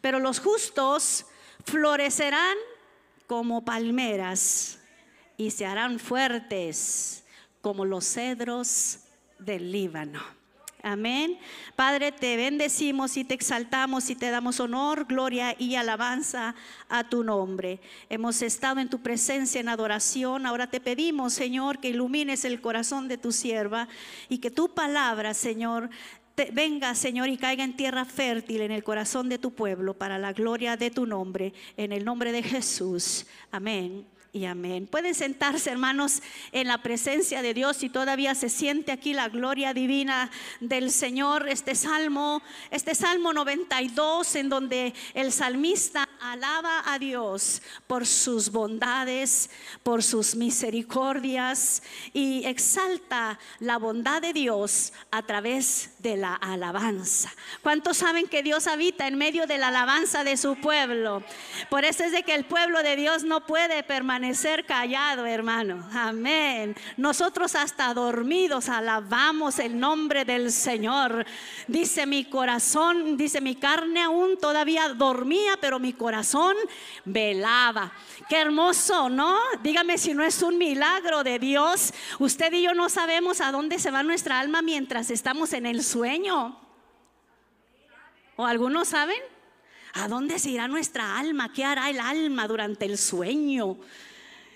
pero los justos florecerán como palmeras y se harán fuertes como los cedros del Líbano. Amén. Padre, te bendecimos y te exaltamos y te damos honor, gloria y alabanza a tu nombre. Hemos estado en tu presencia en adoración. Ahora te pedimos, Señor, que ilumines el corazón de tu sierva y que tu palabra, Señor, venga, Señor, y caiga en tierra fértil en el corazón de tu pueblo para la gloria de tu nombre. En el nombre de Jesús. Amén y amén. Pueden sentarse, hermanos, en la presencia de Dios y todavía se siente aquí la gloria divina del Señor. Este salmo, este salmo 92, en donde el salmista alaba a Dios por sus bondades, por sus misericordias y exalta la bondad de Dios a través de la alabanza. ¿Cuántos saben que Dios habita en medio de la alabanza de su pueblo? Por eso es de que el pueblo de Dios no puede permanecer callado, hermano. Amén. Nosotros hasta dormidos alabamos el nombre del Señor. Dice mi corazón, dice mi carne aún todavía dormía, pero mi corazón velaba. Qué hermoso, ¿no? Dígame si no es un milagro de Dios. Usted y yo no sabemos a dónde se va nuestra alma mientras estamos en el sueño. ¿O algunos saben? ¿A dónde se irá nuestra alma? ¿Qué hará el alma durante el sueño?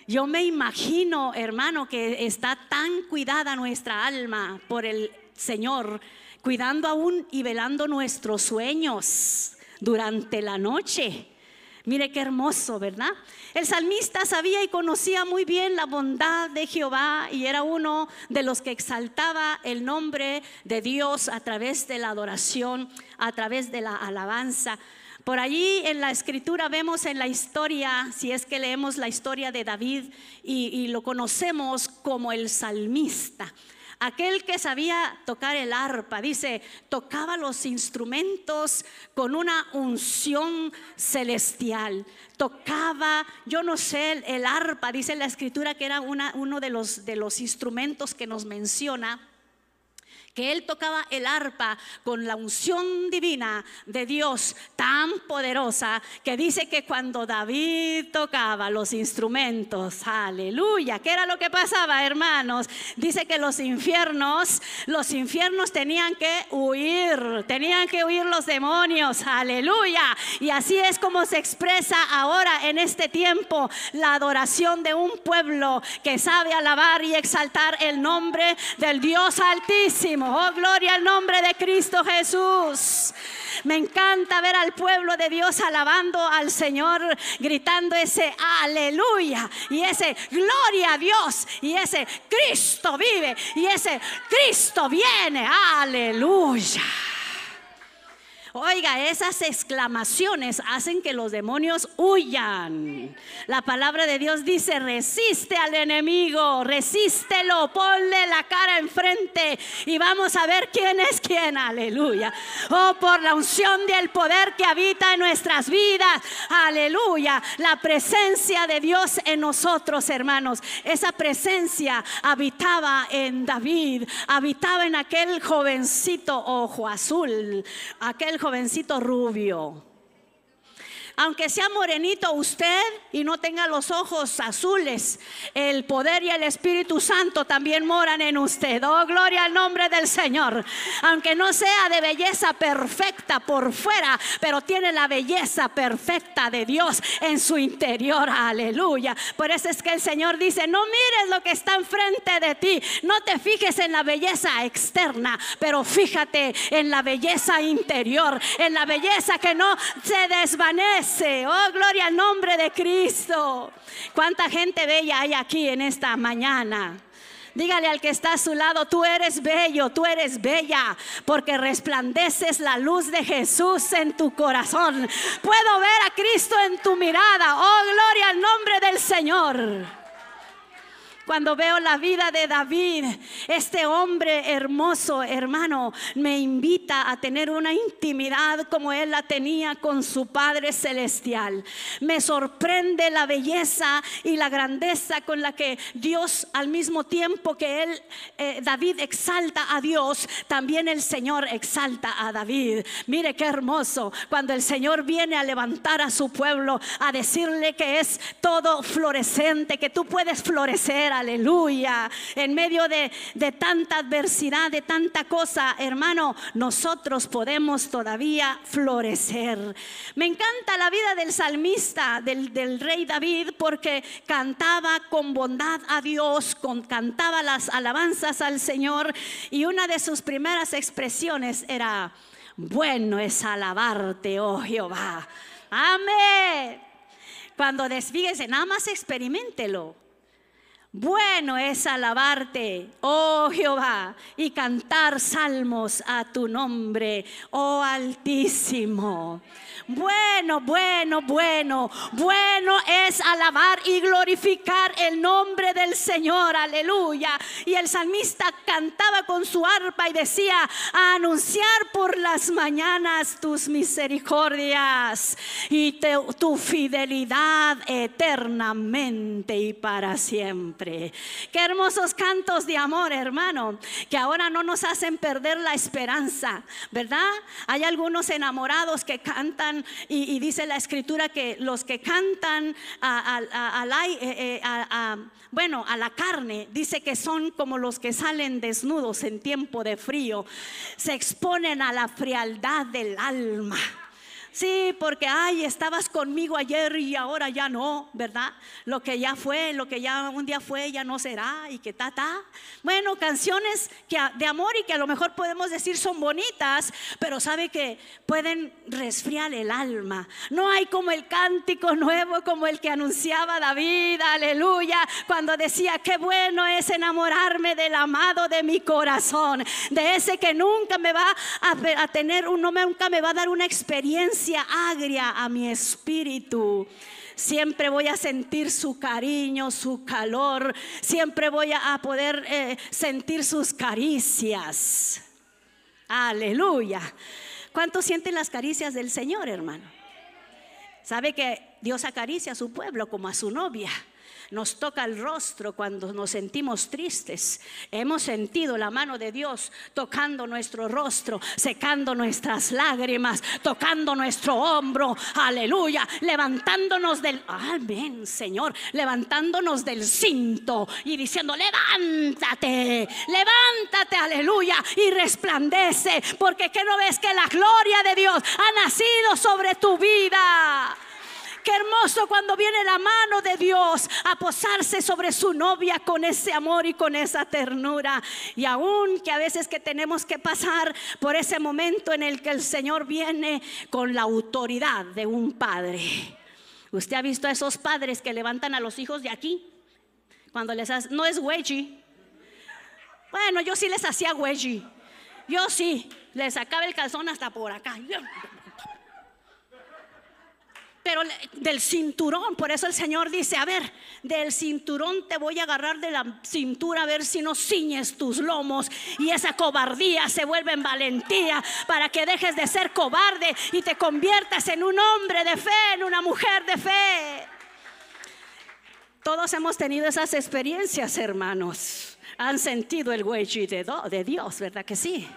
Yo me imagino, hermano, que está tan cuidada nuestra alma por el Señor, cuidando aún y velando nuestros sueños durante la noche. Mire qué hermoso, ¿verdad? El salmista sabía y conocía muy bien la bondad de Jehová y era uno de los que exaltaba el nombre de Dios a través de la adoración, a través de la alabanza. Por allí en la escritura vemos en la historia, si es que leemos la historia de David y, lo conocemos como el salmista. Aquel que sabía tocar el arpa, dice, tocaba los instrumentos con una unción celestial. Tocaba, yo no sé, el arpa, dice la escritura que era uno de los, instrumentos que nos menciona que él tocaba el arpa con la unción divina de Dios tan poderosa que dice que cuando David tocaba los instrumentos, aleluya, ¿qué era lo que pasaba, hermanos? Dice que los infiernos, los infiernos tenían que huir, tenían que huir los demonios, aleluya. Y así es como se expresa ahora en este tiempo la adoración de un pueblo que sabe alabar y exaltar el nombre del Dios altísimo. Oh, gloria al nombre de Cristo Jesús. Me encanta ver al pueblo de Dios alabando al Señor, gritando ese aleluya y ese gloria a Dios y ese Cristo vive y ese Cristo viene, aleluya. Oiga, esas exclamaciones hacen que los demonios huyan. La palabra de Dios dice, resiste al enemigo, resístelo, ponle la cara enfrente y vamos a ver quién es quién. Aleluya. Oh, por la unción del poder que habita en nuestras vidas. Aleluya. La presencia de Dios en nosotros, hermanos. Esa presencia habitaba en David, habitaba en aquel jovencito ojo azul, aquel jovencito rubio. Aunque sea morenito usted y no tenga los ojos azules, el poder y el Espíritu Santo también moran en usted. Oh, gloria al nombre del Señor. Aunque no sea de belleza perfecta por fuera, pero tiene la belleza perfecta de Dios en su interior. Aleluya. Por eso es que el Señor dice, no mires lo que está enfrente de ti. No te fijes en la belleza externa, pero fíjate en la belleza interior, en la belleza que no se desvanece Oh, gloria al nombre de Cristo. ¿Cuánta gente bella hay aquí en esta mañana? Dígale al que está a su lado, tú eres bello, tú eres bella, porque resplandeces la luz de Jesús en tu corazón. Puedo ver a Cristo en tu mirada. Oh, gloria al nombre del Señor. Cuando veo la vida de David, este hombre hermoso, hermano, me invita a tener una intimidad como él la tenía con su Padre Celestial. Me sorprende la belleza y la grandeza con la que Dios, al mismo tiempo que él, eh, David exalta a Dios, también el Señor exalta a David. Mire qué hermoso cuando el Señor viene a levantar a su pueblo, a decirle que es todo florecente, que tú puedes florecer aleluya. En medio de, tanta adversidad, de tanta cosa, hermano, nosotros podemos todavía florecer. Me encanta la vida del salmista, del, del rey David, porque cantaba con bondad a Dios, con, cantaba las alabanzas al Señor y una de sus primeras expresiones era, bueno es alabarte, oh Jehová. Amén. Cuando desfíguese, nada más experimentelo. Bueno es alabarte, oh Jehová, y cantar salmos a tu nombre, oh Altísimo. Bueno, bueno, bueno, bueno es alabar y glorificar el nombre del Señor, aleluya. Y el salmista cantaba con su arpa y decía, a anunciar por las mañanas tus misericordias y tu fidelidad eternamente y para siempre. Qué hermosos cantos de amor, hermano, que ahora no nos hacen perder la esperanza, ¿verdad? Hay algunos enamorados que cantan y, dice la escritura que los que cantan a, eh, eh, bueno, a la carne, dice que son como los que salen desnudos en tiempo de frío, se exponen a la frialdad del alma. Sí, porque, ay, estabas conmigo ayer y ahora ya no, ¿verdad? Lo que ya fue, lo que ya un día fue, ya no será y que ta, ta. Bueno, canciones que, de amor y que a lo mejor podemos decir son bonitas, pero sabe que pueden resfriar el alma. No hay como el cántico nuevo, como el que anunciaba David, aleluya, cuando decía, qué bueno es enamorarme del amado de mi corazón, de ese que nunca me va a, a tener, nunca me va a dar una experiencia agria a mi espíritu. Siempre voy a sentir su cariño, su calor. Siempre voy a poder eh, sentir sus caricias. Aleluya. ¿Cuánto sienten las caricias del Señor, hermano? ¿Sabe que Dios acaricia a su pueblo como a su novia? Nos toca el rostro cuando nos sentimos tristes. Hemos sentido la mano de Dios tocando nuestro rostro, secando nuestras lágrimas, tocando nuestro hombro, aleluya, levantándonos del, amén, Señor, levantándonos del cinto y diciendo, levántate, levántate, aleluya, y resplandece, porque que no ves que la gloria de Dios ha nacido sobre tu vida. Qué hermoso cuando viene la mano de Dios a posarse sobre su novia con ese amor y con esa ternura. Y aún que a veces que tenemos que pasar por ese momento en el que el Señor viene con la autoridad de un padre. Usted ha visto a esos padres que levantan a los hijos de aquí cuando les hace, no es wedgie. Bueno, yo sí les hacía wedgie. Yo sí, les sacaba el calzón hasta por acá pero del cinturón. Por eso el Señor dice, a ver, del cinturón te voy a agarrar de la cintura a ver si no ciñes tus lomos y esa cobardía se vuelve en valentía para que dejes de ser cobarde y te conviertas en un hombre de fe, en una mujer de fe. Todos hemos tenido esas experiencias, hermanos. Han sentido el güey de, de Dios, ¿verdad que sí?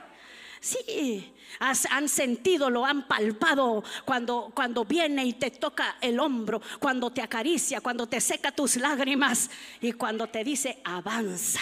Sí, han sentido, lo han palpado cuando, cuando viene y te toca el hombro, cuando te acaricia, cuando te seca tus lágrimas y cuando te dice avanza.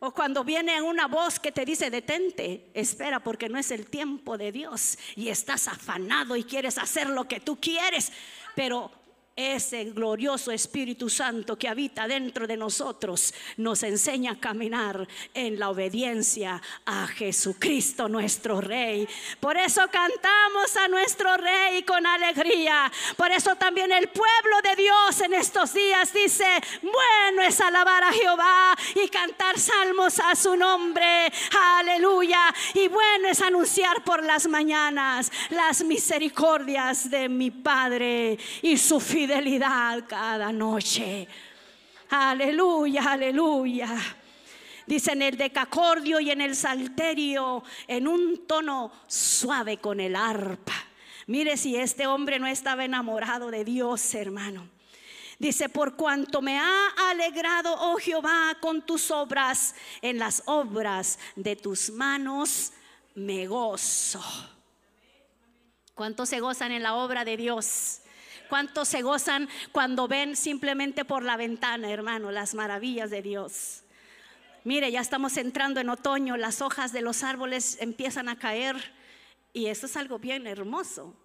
O cuando viene una voz que te dice, detente, espera porque no es el tiempo de Dios y estás afanado y quieres hacer lo que tú quieres, pero ese glorioso Espíritu Santo que habita dentro de nosotros nos enseña a caminar en la obediencia a Jesucristo nuestro Rey. Por eso cantamos a nuestro Rey con alegría. Por eso también el pueblo de Dios en estos días dice, bueno es alabar a Jehová y cantar salmos a su nombre. Aleluya. Y bueno es anunciar por las mañanas las misericordias de mi Padre y su fidelidad cada noche. Aleluya, aleluya. Dice en el decacordio y en el salterio, en un tono suave con el arpa. Mire si este hombre no estaba enamorado de Dios, hermano. Dice, por cuanto me ha alegrado, oh Jehová, con tus obras, en las obras de tus manos me gozo. ¿Cuántos se gozan en la obra de Dios? ¿Cuántos se gozan cuando ven simplemente por la ventana, hermano, las maravillas de Dios? Mire, ya estamos entrando en otoño, las hojas de los árboles empiezan a caer y eso es algo bien hermoso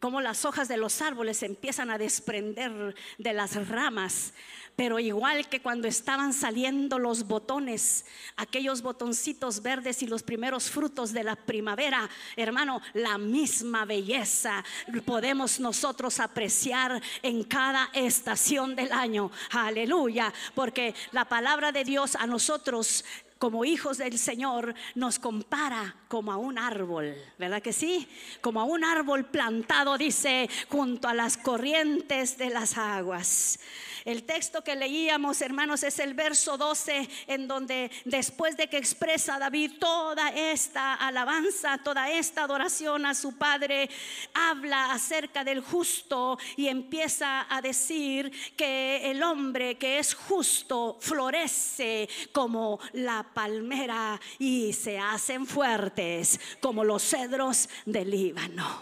como las hojas de los árboles empiezan a desprender de las ramas. Pero igual que cuando estaban saliendo los botones, aquellos botoncitos verdes y los primeros frutos de la primavera, hermano, la misma belleza podemos nosotros apreciar en cada estación del año. Aleluya, porque la palabra de Dios a nosotros como hijos del Señor nos compara como a un árbol, ¿verdad que sí? Como a un árbol plantado, dice, junto a las corrientes de las aguas. El texto que leíamos, hermanos, es el verso 12, en donde después de que expresa David toda esta alabanza, toda esta adoración a su Padre, habla acerca del justo y empieza a decir que el hombre que es justo florece como la palmera y se hacen fuertes como los cedros del Líbano.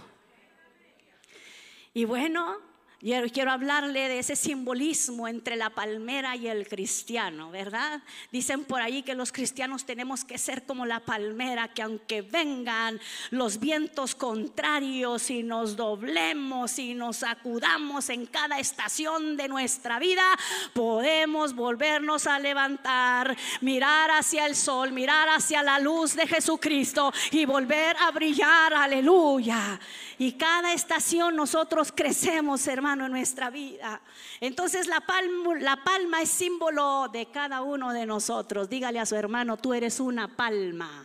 Y bueno, quiero hablarle de ese simbolismo entre la palmera y el cristiano, ¿verdad? Dicen por ahí que los cristianos tenemos que ser como la palmera, que aunque vengan los vientos contrarios y nos doblemos y nos acudamos en cada estación de nuestra vida, podemos volvernos a levantar, mirar hacia el sol, mirar hacia la luz de Jesucristo y volver a brillar, aleluya. Y cada estación nosotros crecemos, en nuestra vida. Entonces la palma, la palma es símbolo de cada uno de nosotros. Dígale a su hermano, tú eres una palma.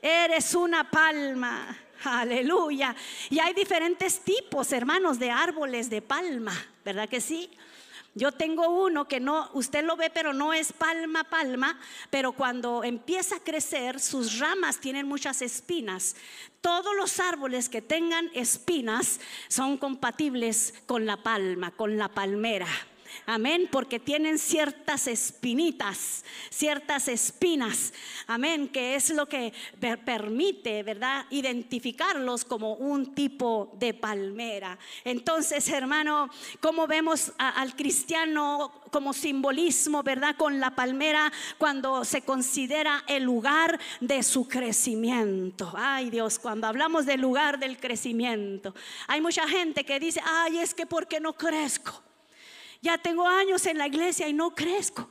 Eres una palma. Aleluya. Y hay diferentes tipos, hermanos, de árboles de palma, ¿verdad que sí? Yo tengo uno que no, usted lo ve, pero no es palma palma, pero cuando empieza a crecer, sus ramas tienen muchas espinas. Todos los árboles que tengan espinas son compatibles con la palma, con la palmera. Amén, porque tienen ciertas espinitas, ciertas espinas. Amén, que es lo que permite, ¿verdad? Identificarlos como un tipo de palmera. Entonces, hermano, como vemos al cristiano como simbolismo, ¿verdad? Con la palmera cuando se considera el lugar de su crecimiento. Ay Dios, cuando hablamos del lugar del crecimiento, hay mucha gente que dice, ay, es que porque no crezco. Ya tengo años en la iglesia y no crezco.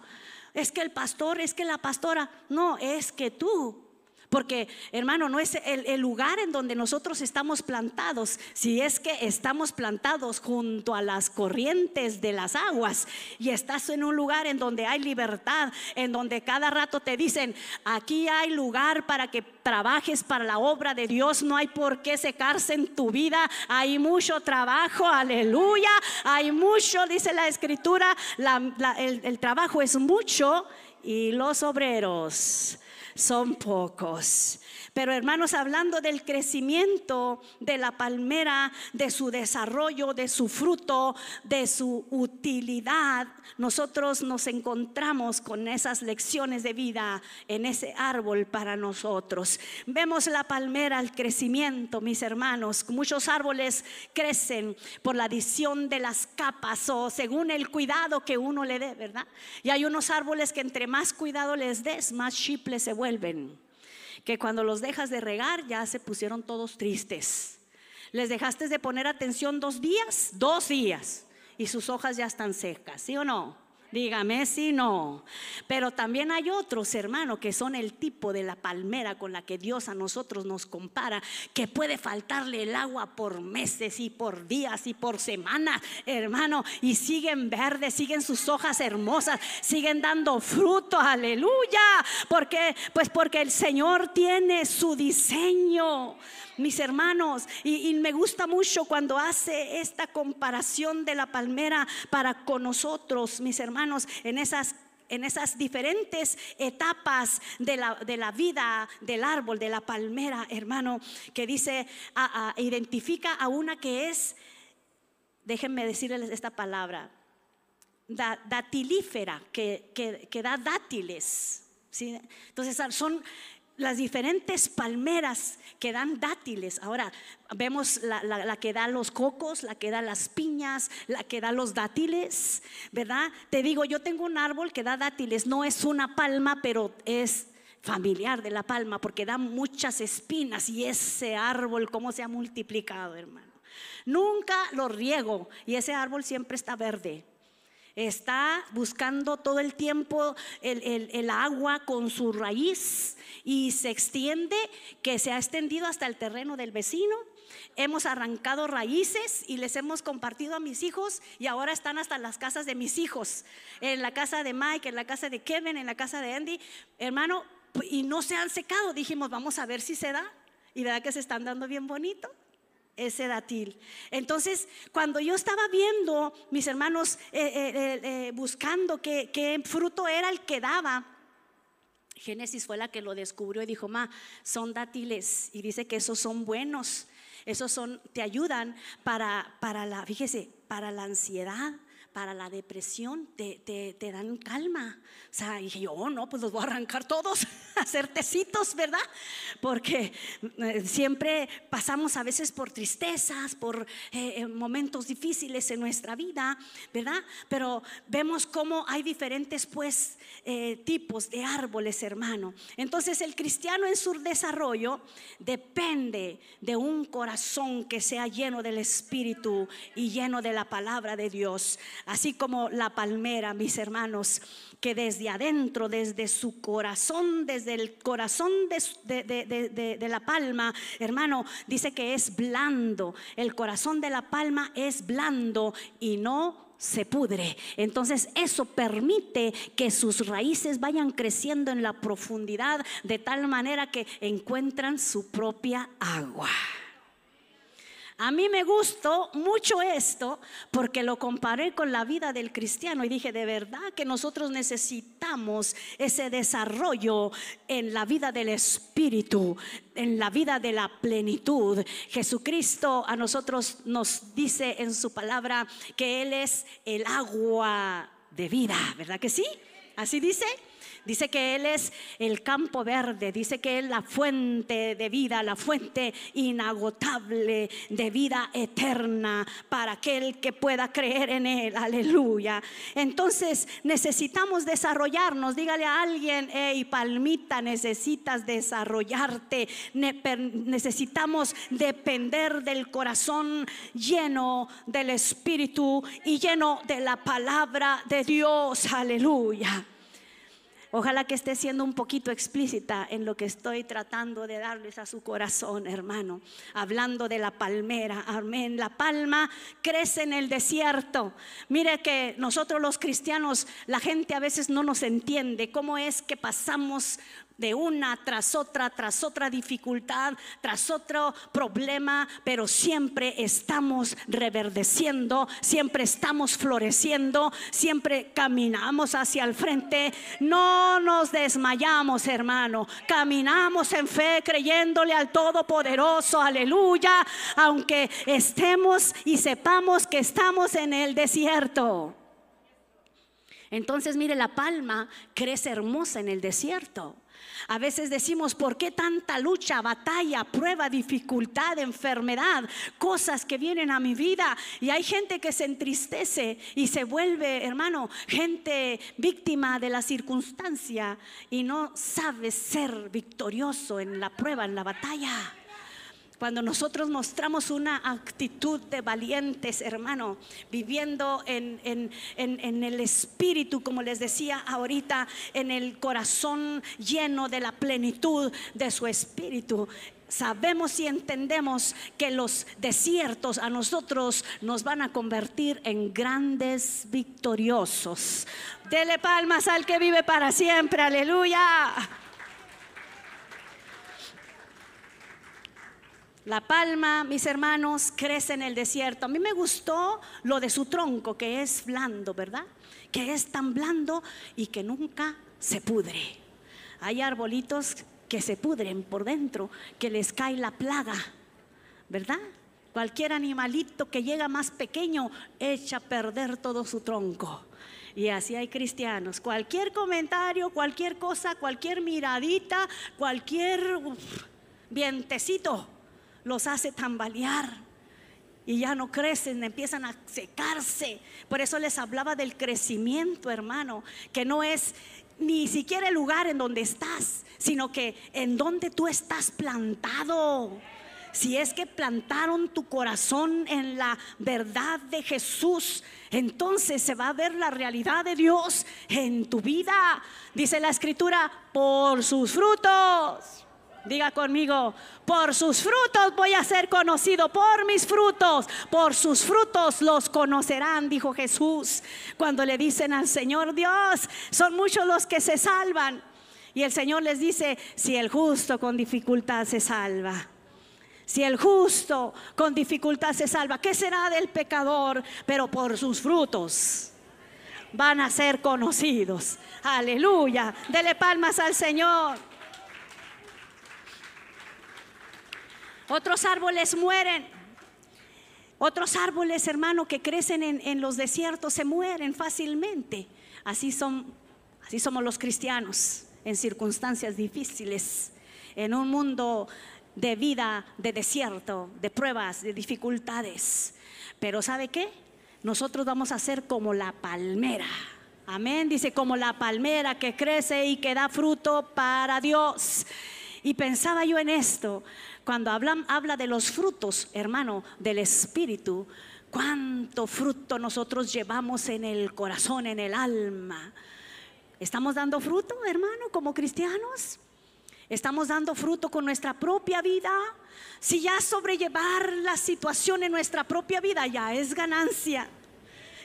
Es que el pastor, es que la pastora, no, es que tú porque, hermano, no es el, lugar en donde nosotros estamos plantados, si es que estamos plantados junto a las corrientes de las aguas y estás en un lugar en donde hay libertad, en donde cada rato te dicen, aquí hay lugar para que trabajes para la obra de Dios, no hay por qué secarse en tu vida, hay mucho trabajo, aleluya, hay mucho, dice la escritura, el trabajo es mucho y los obreros son pocos. Pero hermanos, hablando del crecimiento de la palmera, de su desarrollo, de su fruto, de su utilidad, nosotros nos encontramos con esas lecciones de vida en ese árbol para nosotros. Vemos la palmera, el crecimiento, mis hermanos. Muchos árboles crecen por la adición de las capas o según el cuidado que uno le dé, ¿verdad? Y hay unos árboles que entre más cuidado les des, más chiples se vuelven que cuando los dejas de regar ya se pusieron todos tristes. Les dejaste de poner atención dos días, dos días, y sus hojas ya están secas, ¿sí o no? Dígame si no. Pero también hay otros, hermanos, que son el tipo de la palmera con la que Dios a nosotros nos compara, que puede faltarle el agua por meses y por días y por semanas, hermano, y siguen verdes, siguen sus hojas hermosas, siguen dando fruto, aleluya. porque Pues porque el Señor tiene su diseño mis hermanos. Y, me gusta mucho cuando hace esta comparación de la palmera para con nosotros, mis hermanos, en esas en esas diferentes etapas de la, de la, vida del árbol, de la palmera, hermano, que dice, identifica a una que es, déjenme decirles esta palabra, datilífera, que, que, da dátiles. ¿sí? Entonces son las diferentes palmeras que dan dátiles. Ahora vemos la, que da los cocos, la que da las piñas, la que da los dátiles, ¿verdad? Te digo, yo tengo un árbol que da dátiles, no es una palma, pero es familiar de la palma porque da muchas espinas y ese árbol, ¿cómo se ha multiplicado, hermano? Nunca lo riego y ese árbol siempre está verde está buscando todo el tiempo el, agua con su raíz y se extiende, que se ha extendido hasta el terreno del vecino. Hemos arrancado raíces y les hemos compartido a mis hijos y ahora están hasta las casas de mis hijos, en la casa de Mike, en la casa de Kevin, en la casa de Andy, hermano, y no se han secado. Dijimos, vamos a ver si se da. Y verdad que se están dando bien bonito ese dátil. Entonces, cuando yo estaba viendo, mis hermanos, eh, eh, eh, buscando qué, qué fruto era el que daba, Génesis fue la que lo descubrió y dijo, ma, son dátiles. Y dice que esos son buenos. Esos son, te ayudan para, para la, fíjese, para la ansiedad, para la depresión, te, te, dan calma. O sea, dije yo, oh, no, pues los voy a arrancar todos, hacer tecitos, ¿verdad? Porque eh, siempre pasamos a veces por tristezas, por eh, eh, momentos difíciles en nuestra vida, ¿verdad? Pero vemos cómo hay diferentes, pues, tipos de árboles, hermano. Entonces, el cristiano en su desarrollo depende de un corazón que sea lleno del Espíritu y lleno de la palabra de Dios así como la palmera, mis hermanos, que desde adentro, desde su corazón, desde el corazón de, la palma, hermano, dice que es blando. El corazón de la palma es blando y no se pudre. Entonces eso permite que sus raíces vayan creciendo en la profundidad de tal manera que encuentran su propia agua. A mí me gustó mucho esto porque lo comparé con la vida del cristiano y dije, de verdad que nosotros necesitamos ese desarrollo en la vida del Espíritu, en la vida de la plenitud. Jesucristo a nosotros nos dice en su palabra que Él es el agua de vida, ¿verdad que sí? Así dice. Dice que Él es el campo verde, dice que es la fuente de vida, la fuente inagotable de vida eterna para aquel que pueda creer en Él. Aleluya. Entonces necesitamos desarrollarnos. Dígale a alguien, hey palmita, necesitas desarrollarte. necesitamos depender del corazón lleno del Espíritu y lleno de la palabra de Dios. Aleluya. Ojalá que esté siendo un poquito explícita en lo que estoy tratando de darles a su corazón, hermano. Hablando de la palmera, amén. La palma crece en el desierto. Mire que nosotros los cristianos, la gente a veces no nos entiende cómo es que pasamos de una tras otra, tras otra dificultad, tras otro problema, pero siempre estamos reverdeciendo, siempre estamos floreciendo, siempre caminamos hacia el frente, no nos desmayamos, hermano, caminamos en fe creyéndole al Todopoderoso, aleluya, aunque estemos y sepamos que estamos en el desierto. Entonces, mire, la palma crece hermosa en el desierto. A veces decimos, ¿por qué tanta lucha, batalla, prueba, dificultad, enfermedad, cosas que vienen a mi vida? Y hay gente que se entristece y se vuelve, hermano, gente víctima de la circunstancia y no sabe ser victorioso en la prueba, en la batalla. Cuando nosotros mostramos una actitud de valientes, hermano, viviendo en, el espíritu, como les decía ahorita, en el corazón lleno de la plenitud de su espíritu, sabemos y entendemos que los desiertos a nosotros nos van a convertir en grandes victoriosos. Dele palmas al que vive para siempre, aleluya. La palma, mis hermanos, crece en el desierto. A mí me gustó lo de su tronco, que es blando, ¿verdad? Que es tan blando y que nunca se pudre. Hay arbolitos que se pudren por dentro, que les cae la plaga, ¿verdad? Cualquier animalito que llega más pequeño echa a perder todo su tronco. Y así hay cristianos. Cualquier comentario, cualquier cosa, cualquier miradita, cualquier vientecito los hace tambalear. Y ya no crecen, empiezan a secarse. Por eso les hablaba del crecimiento, hermano, que no es ni siquiera el lugar en donde estás, sino que en donde tú estás plantado. Si es que plantaron tu corazón en la verdad de Jesús, entonces se va a ver la realidad de Dios en tu vida. Dice la escritura, por sus frutos. Diga conmigo, por sus frutos voy a ser conocido, por mis frutos, por sus frutos los conocerán, dijo Jesús. Cuando le dicen al Señor Dios, son muchos los que se salvan. Y el Señor les dice, si el justo con dificultad se salva. Si el justo con dificultad se salva, ¿qué será del pecador? Pero por sus frutos van a ser conocidos. Aleluya. Dele palmas al Señor. Otros árboles mueren. Otros árboles, hermano, que crecen en, los desiertos se mueren fácilmente. Así, son, así somos los cristianos en circunstancias difíciles, en un mundo de vida, de desierto, de pruebas, de dificultades. Pero ¿sabe qué? Nosotros vamos a ser como la palmera. Amén. Dice como la palmera que crece y que da fruto para Dios. Y pensaba yo en esto, cuando habla, de los frutos, hermano, del Espíritu, cuánto fruto nosotros llevamos en el corazón, en el alma. ¿Estamos dando fruto, hermano, como cristianos? ¿Estamos dando fruto con nuestra propia vida? Si ya sobrellevar la situación en nuestra propia vida ya es ganancia.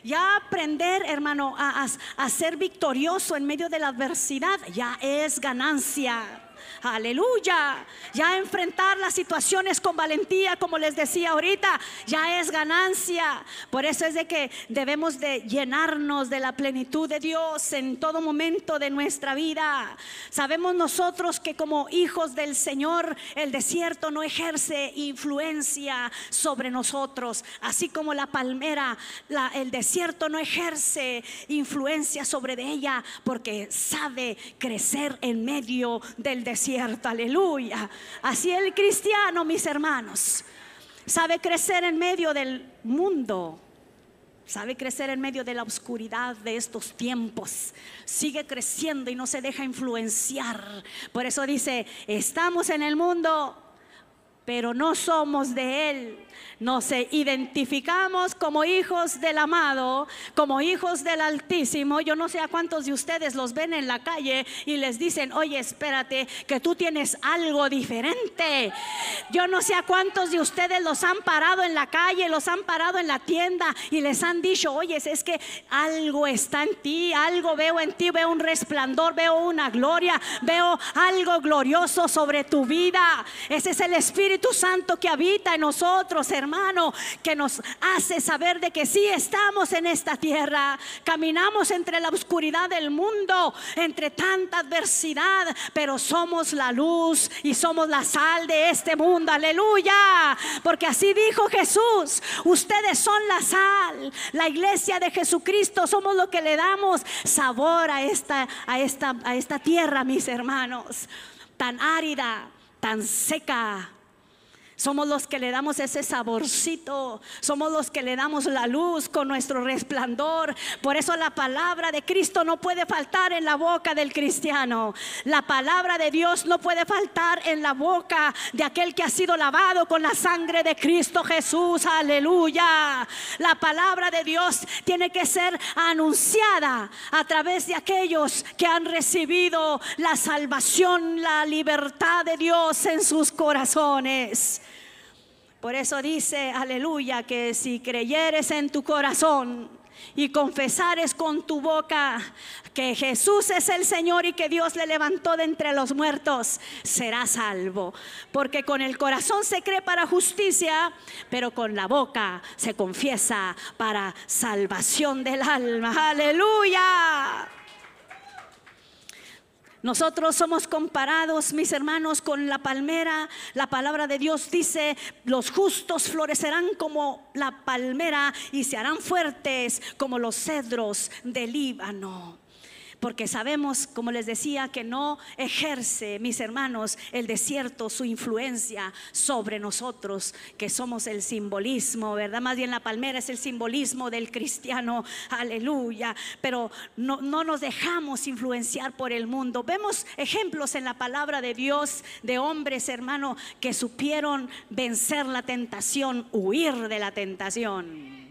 Ya aprender, hermano, a, a ser victorioso en medio de la adversidad ya es ganancia. Aleluya. Ya enfrentar las situaciones con valentía, como les decía ahorita, ya es ganancia. Por eso es de que debemos de llenarnos de la plenitud de Dios en todo momento de nuestra vida. Sabemos nosotros que como hijos del Señor, el desierto no ejerce influencia sobre nosotros, así como la palmera, el desierto no ejerce influencia sobre ella porque sabe crecer en medio del desierto aleluya. Así el cristiano, mis hermanos, sabe crecer en medio del mundo, sabe crecer en medio de la oscuridad de estos tiempos, sigue creciendo y no se deja influenciar. Por eso dice, estamos en el mundo, pero no somos de Él. Nos identificamos como hijos del amado, como hijos del Altísimo. Yo no sé a cuántos de ustedes los ven en la calle y les dicen, oye, espérate, que tú tienes algo diferente. Yo no sé a cuántos de ustedes los han parado en la calle, los han parado en la tienda y les han dicho, oye, es que algo está en ti, algo veo en ti, veo un resplandor, veo una gloria, veo algo glorioso sobre tu vida. Ese es el Espíritu Santo que habita en nosotros, hermano, que nos hace saber de que sí estamos en esta tierra, caminamos entre la oscuridad del mundo, entre tanta adversidad, pero somos la luz y somos la sal de este mundo, aleluya, porque así dijo Jesús, ustedes son la sal, la iglesia de Jesucristo, somos lo que le damos sabor a esta, a esta, a esta tierra, mis hermanos, tan árida, tan seca, somos los que le damos ese saborcito. Somos los que le damos la luz con nuestro resplandor. Por eso la palabra de Cristo no puede faltar en la boca del cristiano. La palabra de Dios no puede faltar en la boca de aquel que ha sido lavado con la sangre de Cristo Jesús. Aleluya. La palabra de Dios tiene que ser anunciada a través de aquellos que han recibido la salvación, la libertad de Dios en sus corazones. Por eso dice, aleluya, que si creyeres en tu corazón y confesares con tu boca que Jesús es el Señor y que Dios le levantó de entre los muertos, serás salvo. Porque con el corazón se cree para justicia, pero con la boca se confiesa para salvación del alma. Aleluya. Nosotros somos comparados, mis hermanos, con la palmera. La palabra de Dios dice, los justos florecerán como la palmera y se harán fuertes como los cedros del Líbano porque sabemos, como les decía, que no ejerce, mis hermanos, el desierto su influencia sobre nosotros, que somos el simbolismo, ¿verdad? Más bien la palmera es el simbolismo del cristiano, aleluya, pero no, no nos dejamos influenciar por el mundo. Vemos ejemplos en la palabra de Dios de hombres, hermano, que supieron vencer la tentación, huir de la tentación.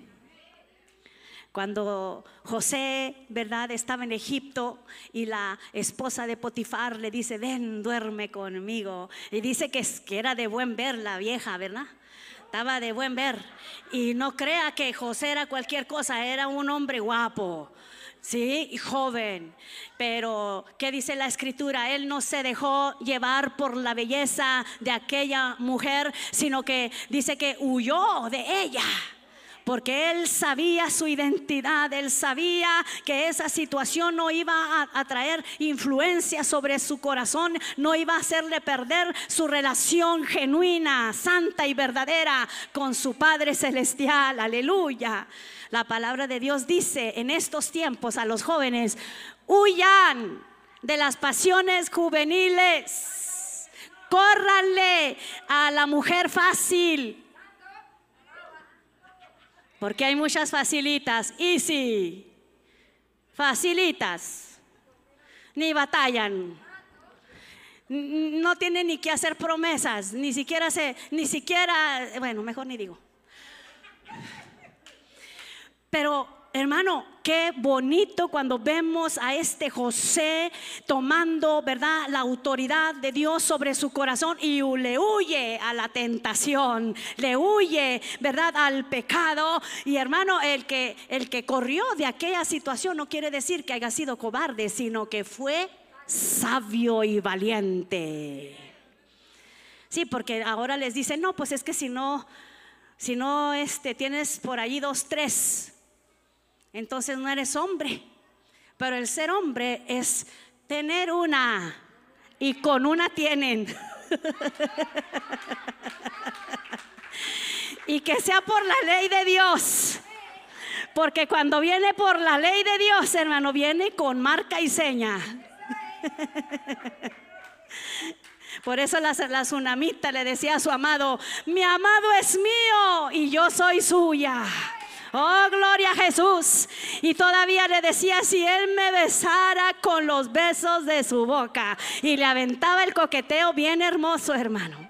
Cuando José, ¿verdad?, estaba en Egipto y la esposa de Potifar le dice, ven, duerme conmigo. Y dice que, que era de buen ver la vieja, ¿verdad? Estaba de buen ver. Y no crea que José era cualquier cosa, era un hombre guapo. Sí, joven, pero ¿qué dice la escritura? Él no se dejó llevar por la belleza de aquella mujer, sino que dice que huyó de ella porque él sabía su identidad, él sabía que esa situación no iba a, traer influencia sobre su corazón, no iba a hacerle perder su relación genuina, santa y verdadera con su Padre Celestial. Aleluya. La palabra de Dios dice en estos tiempos a los jóvenes, huyan de las pasiones juveniles, córranle a la mujer fácil porque hay muchas facilitas, easy, facilitas, ni batallan, no tienen ni que hacer promesas, ni siquiera se, ni siquiera, bueno, mejor ni digo. Pero hermano, qué bonito cuando vemos a este José tomando, ¿verdad?, la autoridad de Dios sobre su corazón y le huye a la tentación, le huye, ¿verdad?, al pecado. Y hermano, el que el que corrió de aquella situación no quiere decir que haya sido cobarde, sino que fue sabio y valiente. Sí, porque ahora les dicen, "No, pues es que si no si no este tienes por allí dos tres entonces no eres hombre. Pero el ser hombre es tener una y con una tienen. y que sea por la ley de Dios. Porque cuando viene por la ley de Dios, hermano, viene con marca y seña. Por eso la, la tsunamita le decía a su amado, mi amado es mío y yo soy suya. Oh, gloria a Jesús. Y todavía le decía, si él me besara con los besos de su boca. Y le aventaba el coqueteo bien hermoso, hermano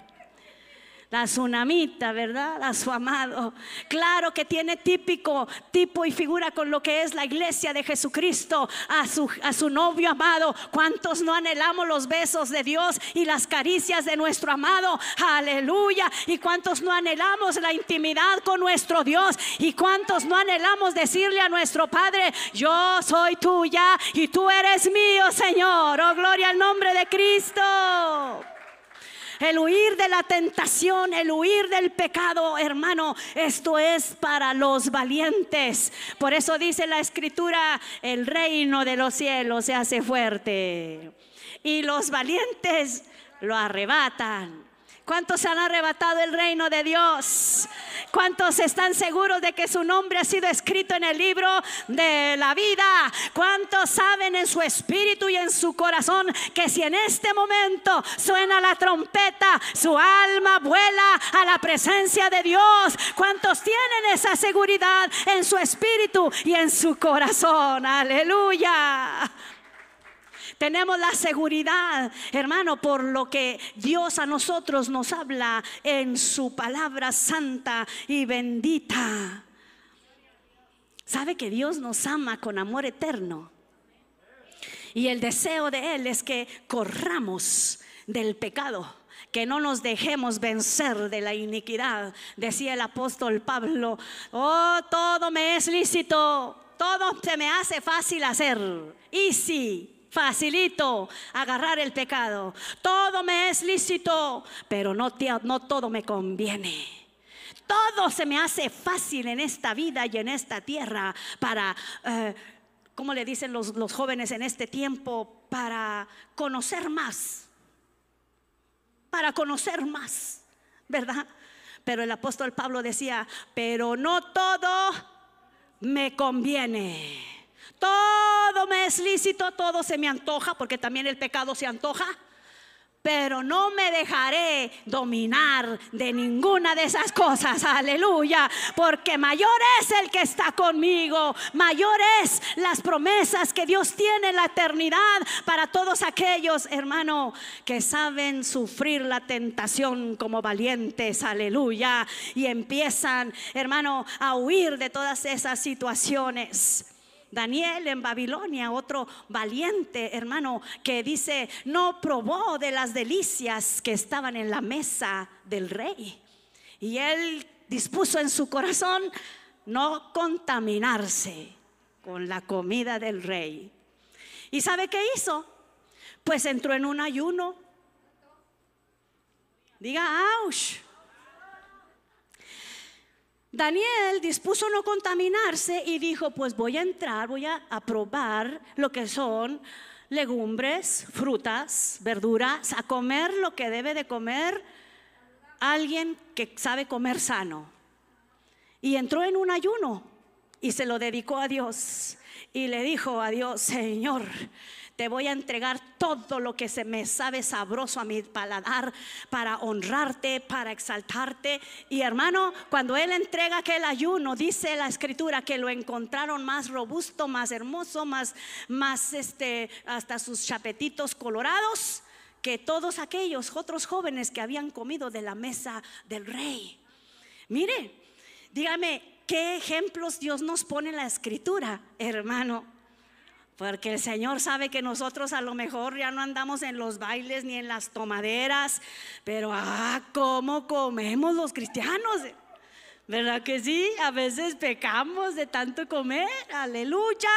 la tsunamita, ¿verdad? A su amado. Claro que tiene típico, tipo y figura con lo que es la iglesia de Jesucristo, a su, a su novio amado. ¿Cuántos no anhelamos los besos de Dios y las caricias de nuestro amado? Aleluya. ¿Y cuántos no anhelamos la intimidad con nuestro Dios? ¿Y cuántos no anhelamos decirle a nuestro Padre, yo soy tuya y tú eres mío, Señor? Oh, gloria al nombre de Cristo. El huir de la tentación, el huir del pecado, hermano, esto es para los valientes. Por eso dice la escritura, el reino de los cielos se hace fuerte. Y los valientes lo arrebatan. ¿Cuántos han arrebatado el reino de Dios? ¿Cuántos están seguros de que su nombre ha sido escrito en el libro de la vida? ¿Cuántos saben en su espíritu y en su corazón que si en este momento suena la trompeta, su alma vuela a la presencia de Dios? ¿Cuántos tienen esa seguridad en su espíritu y en su corazón? Aleluya. Tenemos la seguridad, hermano, por lo que Dios a nosotros nos habla en su palabra santa y bendita. ¿Sabe que Dios nos ama con amor eterno? Y el deseo de Él es que corramos del pecado que no nos dejemos vencer de la iniquidad. Decía el apóstol Pablo, oh, todo me es lícito, todo se me hace fácil hacer. Easy, facilito agarrar el pecado. Todo me es lícito, pero no, todo me conviene. Todo se me hace fácil en esta vida y en esta tierra para, eh, como le dicen los, los jóvenes en este tiempo, para conocer más. Para conocer más, ¿verdad? Pero el apóstol Pablo decía, pero no todo me conviene. Todo me es lícito, todo se me antoja, porque también el pecado se antoja pero no me dejaré dominar de ninguna de esas cosas, aleluya, porque mayor es el que está conmigo, mayor es las promesas que Dios tiene en la eternidad para todos aquellos, hermano, que saben sufrir la tentación como valientes, aleluya, y empiezan, hermano, a huir de todas esas situaciones. Daniel en Babilonia, otro valiente hermano que dice, no probó de las delicias que estaban en la mesa del rey. Y él dispuso en su corazón no contaminarse con la comida del rey. ¿Y sabe qué hizo? Pues entró en un ayuno. Diga, ¡auch! Daniel dispuso no contaminarse y dijo, pues voy a entrar, voy a, probar lo que son legumbres, frutas, verduras, a comer lo que debe de comer alguien que sabe comer sano. Y entró en un ayuno y se lo dedicó a Dios y le dijo a Dios, Señor, te voy a entregar todo lo que se me sabe sabroso a mi paladar para honrarte, para exaltarte. Y hermano, cuando él entrega aquel ayuno, dice la escritura que lo encontraron más robusto, más hermoso, más, más este, hasta sus chapetitos colorados que todos aquellos otros jóvenes que habían comido de la mesa del rey. Mire, dígame, ¿qué ejemplos Dios nos pone en la escritura, hermano? Porque el Señor sabe que nosotros a lo mejor ya no andamos en los bailes ni en las tomaderas, pero ah, ¿cómo comemos los cristianos? ¿Verdad que sí? A veces pecamos de tanto comer, aleluya.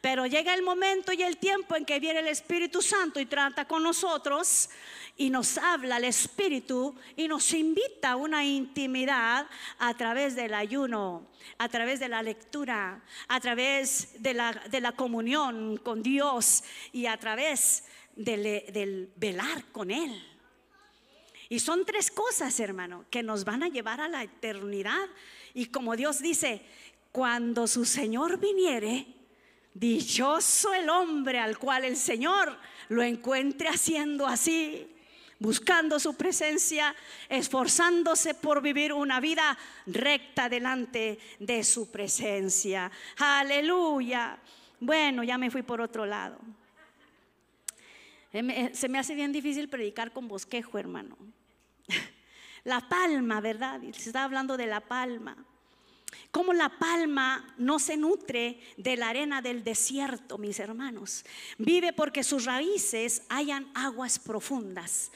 Pero llega el momento y el tiempo en que viene el Espíritu Santo y trata con nosotros y nos habla el Espíritu y nos invita a una intimidad a través del ayuno, a través de la lectura, a través de la, comunión con Dios y a través del, del velar con Él. Y son tres cosas, hermano, que nos van a llevar a la eternidad. Y como Dios dice, cuando su Señor viniere, dichoso el hombre al cual el Señor lo encuentre haciendo así buscando su presencia, esforzándose por vivir una vida recta delante de su presencia. Aleluya. Bueno, ya me fui por otro lado. Eh, se me hace bien difícil predicar con bosquejo, hermano. La palma, ¿verdad? Se está hablando de la palma. Como la palma no se nutre de la arena del desierto, mis hermanos. Vive porque sus raíces hayan aguas profundas.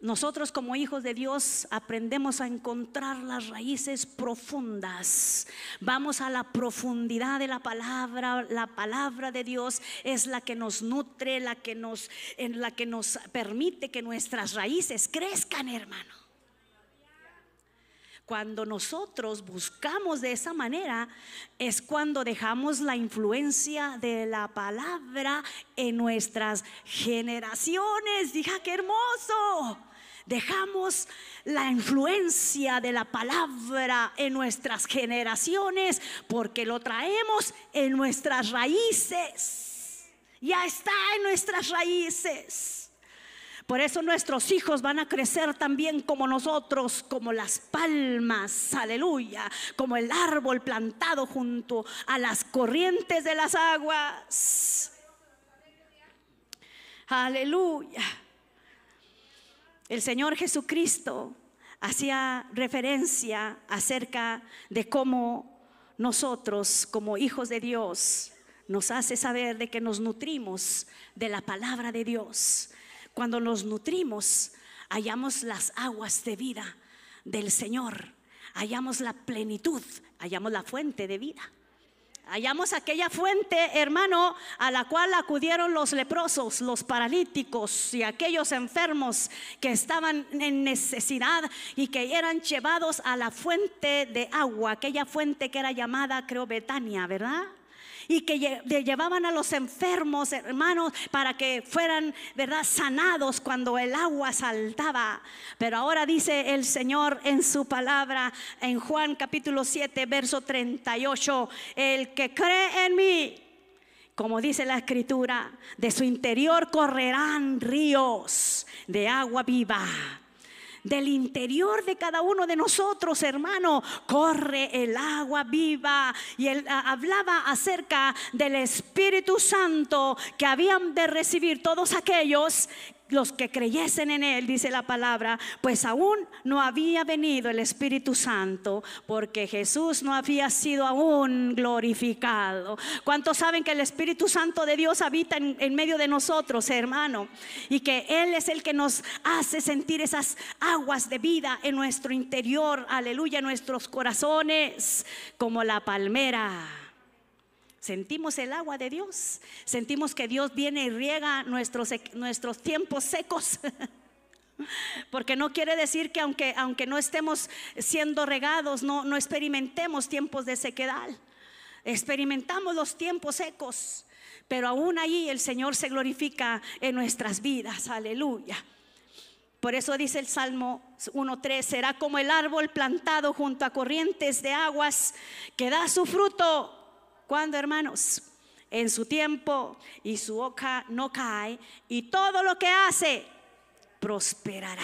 Nosotros como hijos de Dios aprendemos a encontrar las raíces profundas. Vamos a la profundidad de la palabra. La palabra de Dios es la que nos nutre, la que nos, en la que nos permite que nuestras raíces crezcan, hermano. Cuando nosotros buscamos de esa manera es cuando dejamos la influencia de la palabra en nuestras generaciones. Dija, qué hermoso. Dejamos la influencia de la palabra en nuestras generaciones porque lo traemos en nuestras raíces. Ya está en nuestras raíces. Por eso nuestros hijos van a crecer también como nosotros, como las palmas, aleluya, como el árbol plantado junto a las corrientes de las aguas. Aleluya. El Señor Jesucristo hacía referencia acerca de cómo nosotros, como hijos de Dios, nos hace saber de que nos nutrimos de la palabra de Dios cuando nos nutrimos, hallamos las aguas de vida del Señor, hallamos la plenitud, hallamos la fuente de vida. Hallamos aquella fuente, hermano, a la cual acudieron los leprosos, los paralíticos y aquellos enfermos que estaban en necesidad y que eran llevados a la fuente de agua, aquella fuente que era llamada, creo, Betania, ¿verdad? Y que llevaban a los enfermos, hermanos, para que fueran, ¿verdad?, sanados cuando el agua saltaba. Pero ahora dice el Señor en su palabra, en Juan capítulo 7, verso 38, el que cree en mí, como dice la escritura, de su interior correrán ríos de agua viva del interior de cada uno de nosotros, hermano, corre el agua viva. Y él ah, hablaba acerca del Espíritu Santo que habían de recibir todos aquellos los que creyesen en Él, dice la palabra, pues aún no había venido el Espíritu Santo, porque Jesús no había sido aún glorificado. ¿Cuántos saben que el Espíritu Santo de Dios habita en, medio de nosotros, hermano? Y que Él es el que nos hace sentir esas aguas de vida en nuestro interior, aleluya, en nuestros corazones, como la palmera Sentimos el agua de Dios. Sentimos que Dios viene y riega nuestros, nuestros tiempos secos. Porque no quiere decir que aunque, aunque no estemos siendo regados, no, no experimentemos tiempos de sequedad. Experimentamos los tiempos secos. Pero aún ahí el Señor se glorifica en nuestras vidas. Aleluya. Por eso dice el Salmo 1.3, será como el árbol plantado junto a corrientes de aguas que da su fruto ¿Cuándo, hermanos? En su tiempo y su hoja no cae y todo lo que hace prosperará.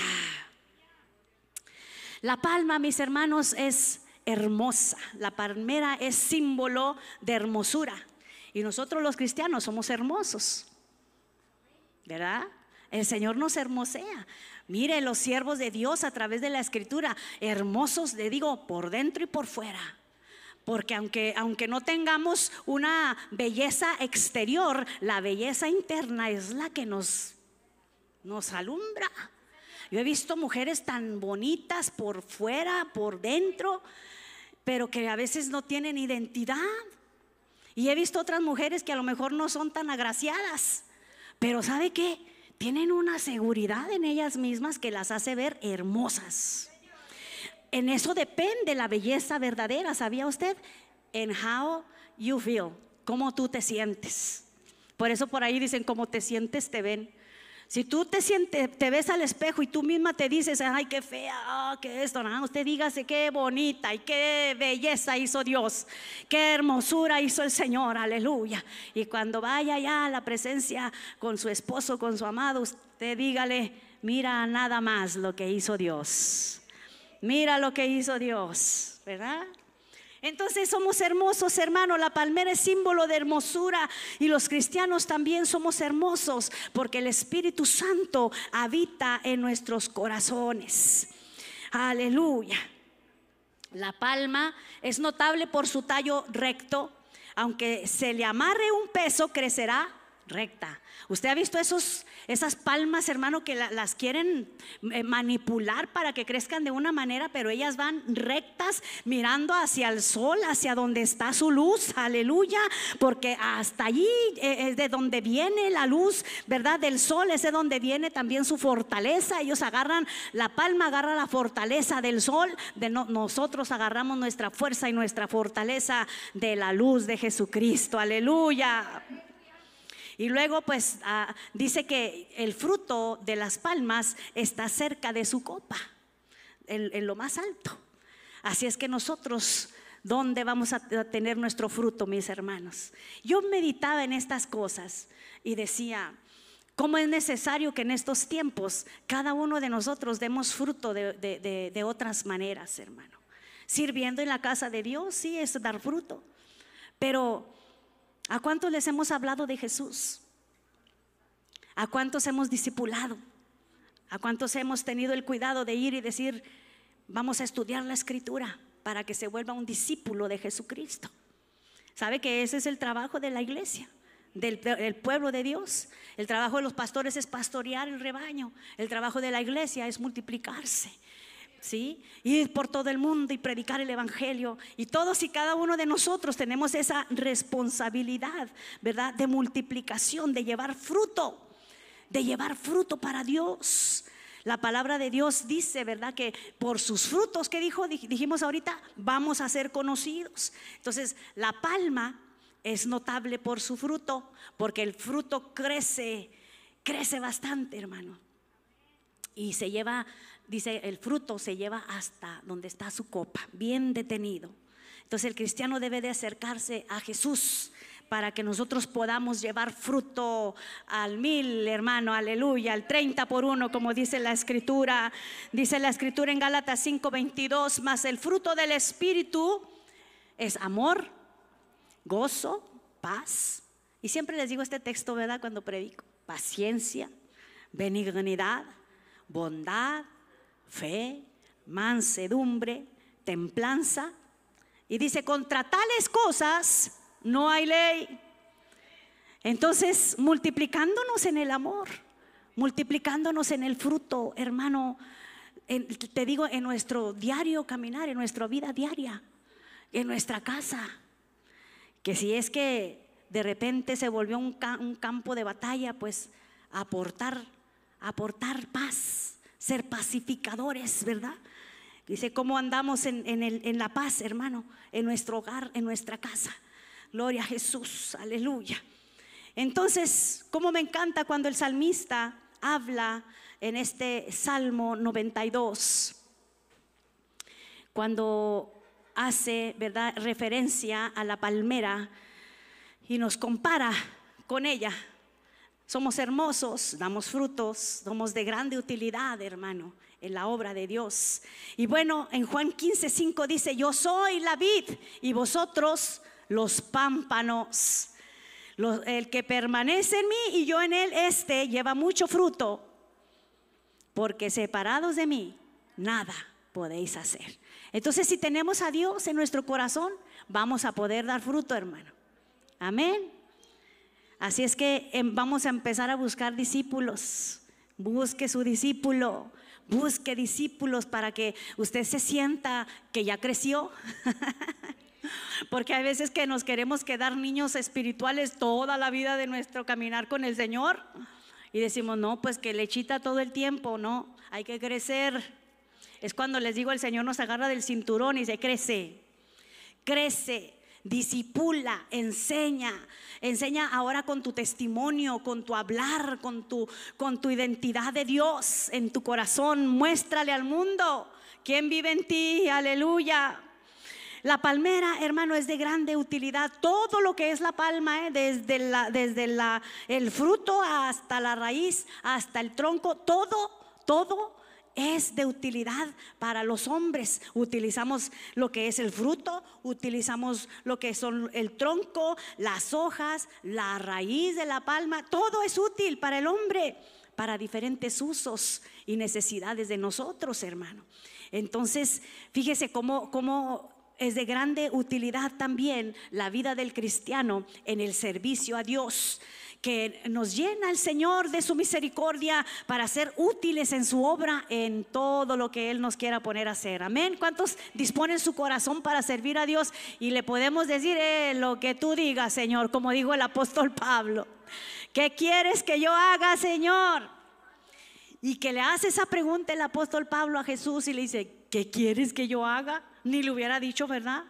La palma, mis hermanos, es hermosa. La palmera es símbolo de hermosura. Y nosotros los cristianos somos hermosos. ¿Verdad? El Señor nos hermosea. Mire los siervos de Dios a través de la escritura, hermosos, le digo, por dentro y por fuera. Porque aunque, aunque no tengamos una belleza exterior, la belleza interna es la que nos, nos alumbra. Yo he visto mujeres tan bonitas por fuera, por dentro, pero que a veces no tienen identidad. Y he visto otras mujeres que a lo mejor no son tan agraciadas, pero ¿sabe qué? Tienen una seguridad en ellas mismas que las hace ver hermosas. En eso depende la belleza verdadera, ¿sabía usted? En how you feel, cómo tú te sientes. Por eso por ahí dicen, cómo te sientes, te ven. Si tú te sientes, te ves al espejo y tú misma te dices, ay, qué fea, ah, qué esto, no, usted dígase qué bonita y qué belleza hizo Dios, qué hermosura hizo el Señor, aleluya. Y cuando vaya ya a la presencia con su esposo, con su amado, usted dígale, mira nada más lo que hizo Dios. Mira lo que hizo Dios, ¿verdad? Entonces somos hermosos, hermano. La palmera es símbolo de hermosura y los cristianos también somos hermosos porque el Espíritu Santo habita en nuestros corazones. Aleluya. La palma es notable por su tallo recto. Aunque se le amarre un peso, crecerá recta. ¿Usted ha visto esos, esas palmas, hermano, que las quieren eh, manipular para que crezcan de una manera, pero ellas van rectas mirando hacia el sol, hacia donde está su luz, aleluya, porque hasta allí eh, es de donde viene la luz, ¿verdad? Del sol, es de donde viene también su fortaleza. Ellos agarran, la palma agarra la fortaleza del sol, de nosotros agarramos nuestra fuerza y nuestra fortaleza de la luz de Jesucristo, aleluya. Y luego pues ah, dice que el fruto de las palmas está cerca de su copa, en, lo más alto. Así es que nosotros, ¿dónde vamos a tener nuestro fruto, mis hermanos? Yo meditaba en estas cosas y decía, ¿cómo es necesario que en estos tiempos cada uno de nosotros demos fruto de, de otras maneras, hermano? Sirviendo en la casa de Dios, sí, es dar fruto. Pero ¿A cuántos les hemos hablado de Jesús? ¿A cuántos hemos discipulado? ¿A cuántos hemos tenido el cuidado de ir y decir, vamos a estudiar la escritura para que se vuelva un discípulo de Jesucristo? ¿Sabe que ese es el trabajo de la iglesia? Del, pueblo de Dios. El trabajo de los pastores es pastorear el rebaño. El trabajo de la iglesia es multiplicarse. ¿Sí? Ir por todo el mundo y predicar el Evangelio. Y todos y cada uno de nosotros tenemos esa responsabilidad, ¿verdad? De multiplicación, de llevar fruto, de llevar fruto para Dios. La palabra de Dios dice, ¿verdad? Que por sus frutos, que dijo? Dijimos ahorita, vamos a ser conocidos. Entonces, la palma es notable por su fruto, porque el fruto crece, crece bastante, hermano. Y se lleva dice, el fruto se lleva hasta donde está su copa, bien detenido. Entonces el cristiano debe de acercarse a Jesús para que nosotros podamos llevar fruto al mil, hermano, aleluya, al 30 por uno, como dice la escritura. Dice la escritura en Gálatas 5:22, más el fruto del Espíritu es amor, gozo, paz. Y siempre les digo este texto, ¿verdad? Cuando predico, paciencia, benignidad, bondad, fe, mansedumbre, templanza. Y dice, contra tales cosas no hay ley. Entonces, multiplicándonos en el amor, multiplicándonos en el fruto, hermano, te digo, en nuestro diario caminar, en nuestra vida diaria, en nuestra casa, que si es que de repente se volvió un, un campo de batalla, pues aportar, aportar paz, ser pacificadores, ¿verdad? Dice, ¿cómo andamos en, la paz, hermano? En nuestro hogar, en nuestra casa. Gloria a Jesús, aleluya. Entonces, ¿cómo me encanta cuando el salmista habla en este Salmo 92? Cuando hace, ¿verdad?, referencia a la palmera y nos compara con ella. Somos hermosos, damos frutos, somos de grande utilidad, hermano, en la obra de Dios. Y bueno, en Juan 15, 5 dice, yo soy la vid y vosotros los pámpanos. el que permanece en mí y yo en él, este lleva mucho fruto, porque separados de mí, nada podéis hacer. Entonces, si tenemos a Dios en nuestro corazón, vamos a poder dar fruto, hermano. Amén. Así es que em, vamos a empezar a buscar discípulos. Busque su discípulo. Busque discípulos para que usted se sienta que ya creció. Porque hay veces que nos queremos quedar niños espirituales toda la vida de nuestro caminar con el Señor. Y decimos, no, pues que lechita todo el tiempo, no, hay que crecer. Es cuando les digo, el Señor nos agarra del cinturón y se crece, crece disipula, enseña, enseña ahora con tu testimonio, con tu hablar, con tu, con tu identidad de Dios en tu corazón. Muéstrale al mundo quién vive en ti, aleluya. La palmera, hermano, es de grande utilidad. Todo lo que es la palma, eh, desde, la, desde la, el fruto hasta la raíz, hasta el tronco, todo, todo es de utilidad para los hombres. Utilizamos lo que es el fruto, utilizamos lo que son el tronco, las hojas, la raíz de la palma. Todo es útil para el hombre, para diferentes usos y necesidades de nosotros, hermano. Entonces, fíjese cómo, es de grande utilidad también la vida del cristiano en el servicio a Dios que nos llena el Señor de su misericordia para ser útiles en su obra en todo lo que Él nos quiera poner a hacer. Amén. ¿Cuántos disponen su corazón para servir a Dios? Y le podemos decir eh, lo que tú digas, Señor, como dijo el apóstol Pablo. ¿Qué quieres que yo haga, Señor? Y que le hace esa pregunta el apóstol Pablo a Jesús y le dice, ¿qué quieres que yo haga? Ni le hubiera dicho, ¿verdad?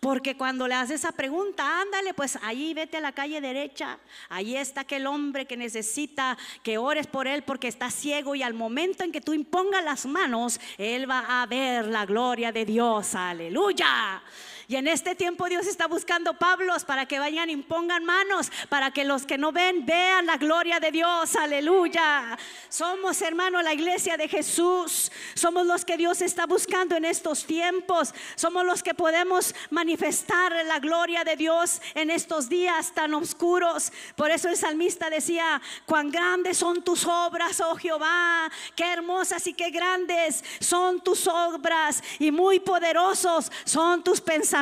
Porque cuando le hace esa pregunta, ándale, pues ahí vete a la calle derecha. Ahí está aquel hombre que necesita que ores por él porque está ciego y al momento en que tú impongas las manos, él va a ver la gloria de Dios. Aleluya. Y en este tiempo Dios está buscando Pablos para que vayan, impongan manos, para que los que no ven vean la gloria de Dios. Aleluya. Somos, hermano, la iglesia de Jesús. Somos los que Dios está buscando en estos tiempos. Somos los que podemos manifestar la gloria de Dios en estos días tan oscuros. Por eso el salmista decía, cuán grandes son tus obras, oh Jehová. Qué hermosas y qué grandes son tus obras y muy poderosos son tus pensamientos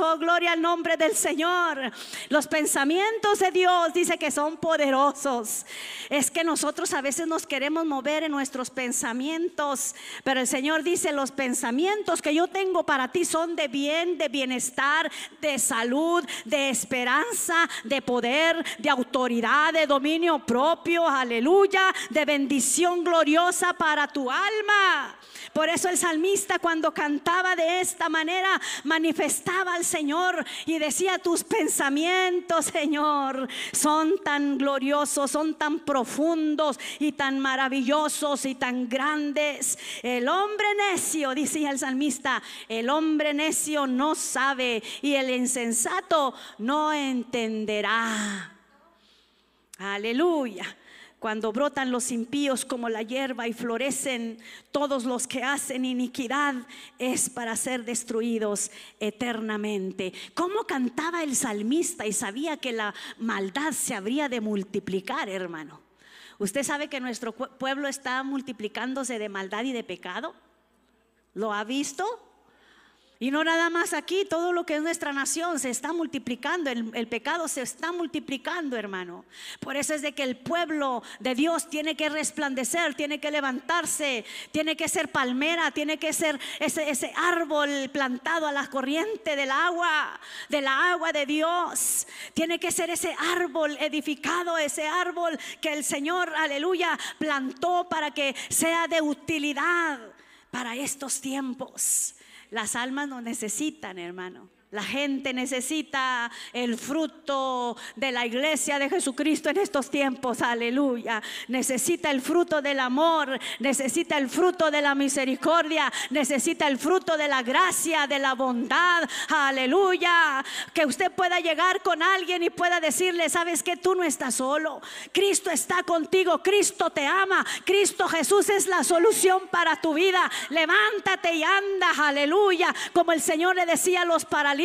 oh gloria al nombre del Señor. Los pensamientos de Dios dice que son poderosos. Es que nosotros a veces nos queremos mover en nuestros pensamientos, pero el Señor dice, los pensamientos que yo tengo para ti son de bien, de bienestar, de salud, de esperanza, de poder, de autoridad, de dominio propio, aleluya, de bendición gloriosa para tu alma. Por eso el salmista cuando cantaba de esta manera manifestaba al Señor y decía, tus pensamientos, Señor, son tan gloriosos, son tan profundos y tan maravillosos y tan grandes. El hombre necio, decía el salmista, el hombre necio no sabe y el insensato no entenderá. Aleluya cuando brotan los impíos como la hierba y florecen todos los que hacen iniquidad, es para ser destruidos eternamente. ¿Cómo cantaba el salmista y sabía que la maldad se habría de multiplicar, hermano? ¿Usted sabe que nuestro pueblo está multiplicándose de maldad y de pecado? ¿Lo ha visto? Y no nada más aquí, todo lo que es nuestra nación se está multiplicando, el, pecado se está multiplicando, hermano. Por eso es de que el pueblo de Dios tiene que resplandecer, tiene que levantarse, tiene que ser palmera, tiene que ser ese, ese árbol plantado a la corriente del agua, de la agua de Dios. Tiene que ser ese árbol edificado, ese árbol que el Señor, aleluya, plantó para que sea de utilidad para estos tiempos. Las almas nos necesitan, hermano. La gente necesita el fruto de la iglesia de Jesucristo en estos tiempos, aleluya. Necesita el fruto del amor, necesita el fruto de la misericordia, necesita el fruto de la gracia, de la bondad, aleluya. Que usted pueda llegar con alguien y pueda decirle, sabes que tú no estás solo, Cristo está contigo, Cristo te ama, Cristo Jesús es la solución para tu vida. Levántate y anda, aleluya. Como el Señor le decía a los paralíticos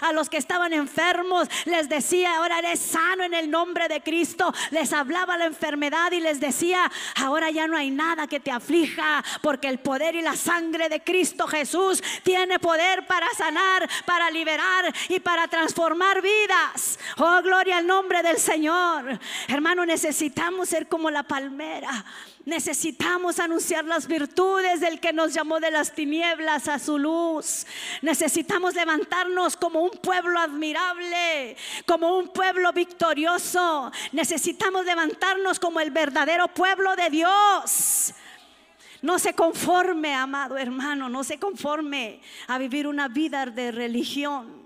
a los que estaban enfermos, les decía, ahora eres sano en el nombre de Cristo. Les hablaba la enfermedad y les decía, ahora ya no hay nada que te aflija, porque el poder y la sangre de Cristo Jesús tiene poder para sanar, para liberar y para transformar vidas. Oh, gloria al nombre del Señor. Hermano, necesitamos ser como la palmera Necesitamos anunciar las virtudes del que nos llamó de las tinieblas a su luz. Necesitamos levantarnos como un pueblo admirable, como un pueblo victorioso. Necesitamos levantarnos como el verdadero pueblo de Dios. No se conforme, amado hermano, no se conforme a vivir una vida de religión.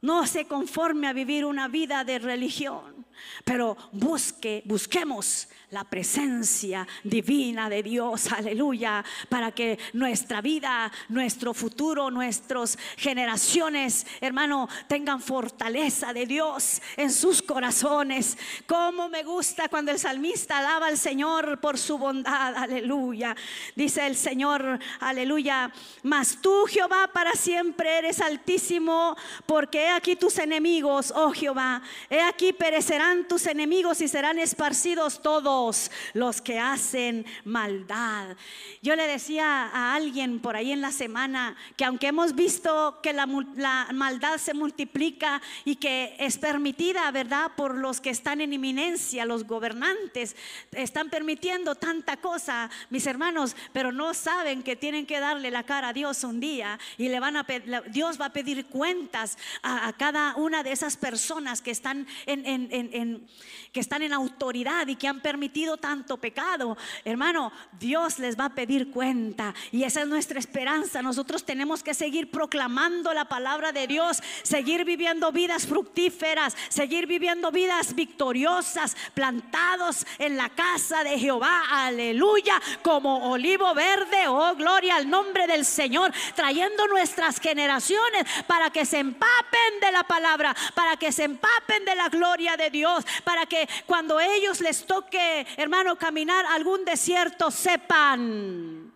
No se conforme a vivir una vida de religión, pero busque, busquemos la presencia divina de Dios, aleluya, para que nuestra vida, nuestro futuro, nuestras generaciones, hermano, tengan fortaleza de Dios en sus corazones. Como me gusta cuando el salmista alaba al Señor por su bondad, aleluya. Dice el Señor, aleluya, mas tú Jehová para siempre eres altísimo, porque he aquí tus enemigos, oh Jehová, he aquí perecerán tus enemigos y serán esparcidos todos los que hacen maldad. Yo le decía a alguien por ahí en la semana que aunque hemos visto que la, maldad se multiplica y que es permitida, ¿verdad? Por los que están en inminencia, los gobernantes, están permitiendo tanta cosa, mis hermanos, pero no saben que tienen que darle la cara a Dios un día y le van a Dios va a pedir cuentas a, cada una de esas personas que están en, que están en autoridad y que han permitido tanto pecado, hermano, Dios les va a pedir cuenta. Y esa es nuestra esperanza. Nosotros tenemos que seguir proclamando la palabra de Dios, seguir viviendo vidas fructíferas, seguir viviendo vidas victoriosas, plantados en la casa de Jehová. Aleluya, como olivo verde. Oh, gloria al nombre del Señor, trayendo nuestras generaciones para que se empapen de la palabra, para que se empapen de la gloria de Dios, para que cuando ellos les toque hermano, caminar algún desierto, sepan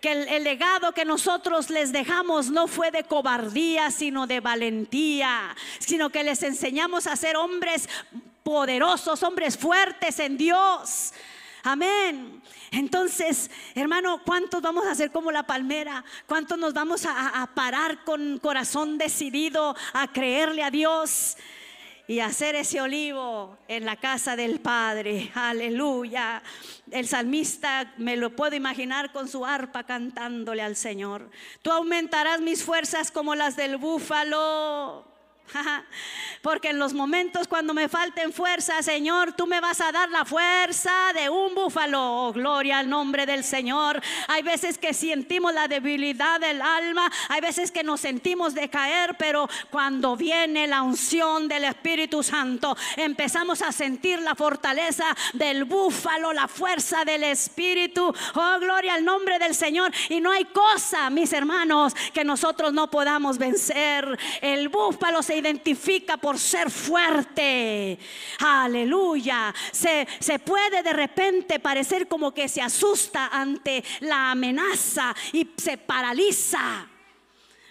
que el, legado que nosotros les dejamos no fue de cobardía, sino de valentía, sino que les enseñamos a ser hombres poderosos, hombres fuertes en Dios. Amén. Entonces, hermano, ¿cuántos vamos a hacer como la palmera? ¿Cuántos nos vamos a, a parar con corazón decidido a creerle a Dios? Y hacer ese olivo en la casa del Padre. Aleluya. El salmista me lo puedo imaginar con su arpa cantándole al Señor. Tú aumentarás mis fuerzas como las del búfalo. Porque en los momentos cuando me falten fuerza, Señor, tú me vas a dar la fuerza de un búfalo. Oh, gloria al nombre del Señor. Hay veces que sentimos la debilidad del alma, hay veces que nos sentimos decaer, pero cuando viene la unción del Espíritu Santo, empezamos a sentir la fortaleza del búfalo, la fuerza del Espíritu. Oh, gloria al nombre del Señor. Y no hay cosa, mis hermanos, que nosotros no podamos vencer. El búfalo se identifica por ser fuerte. Aleluya. Se, se puede de repente parecer como que se asusta ante la amenaza y se paraliza.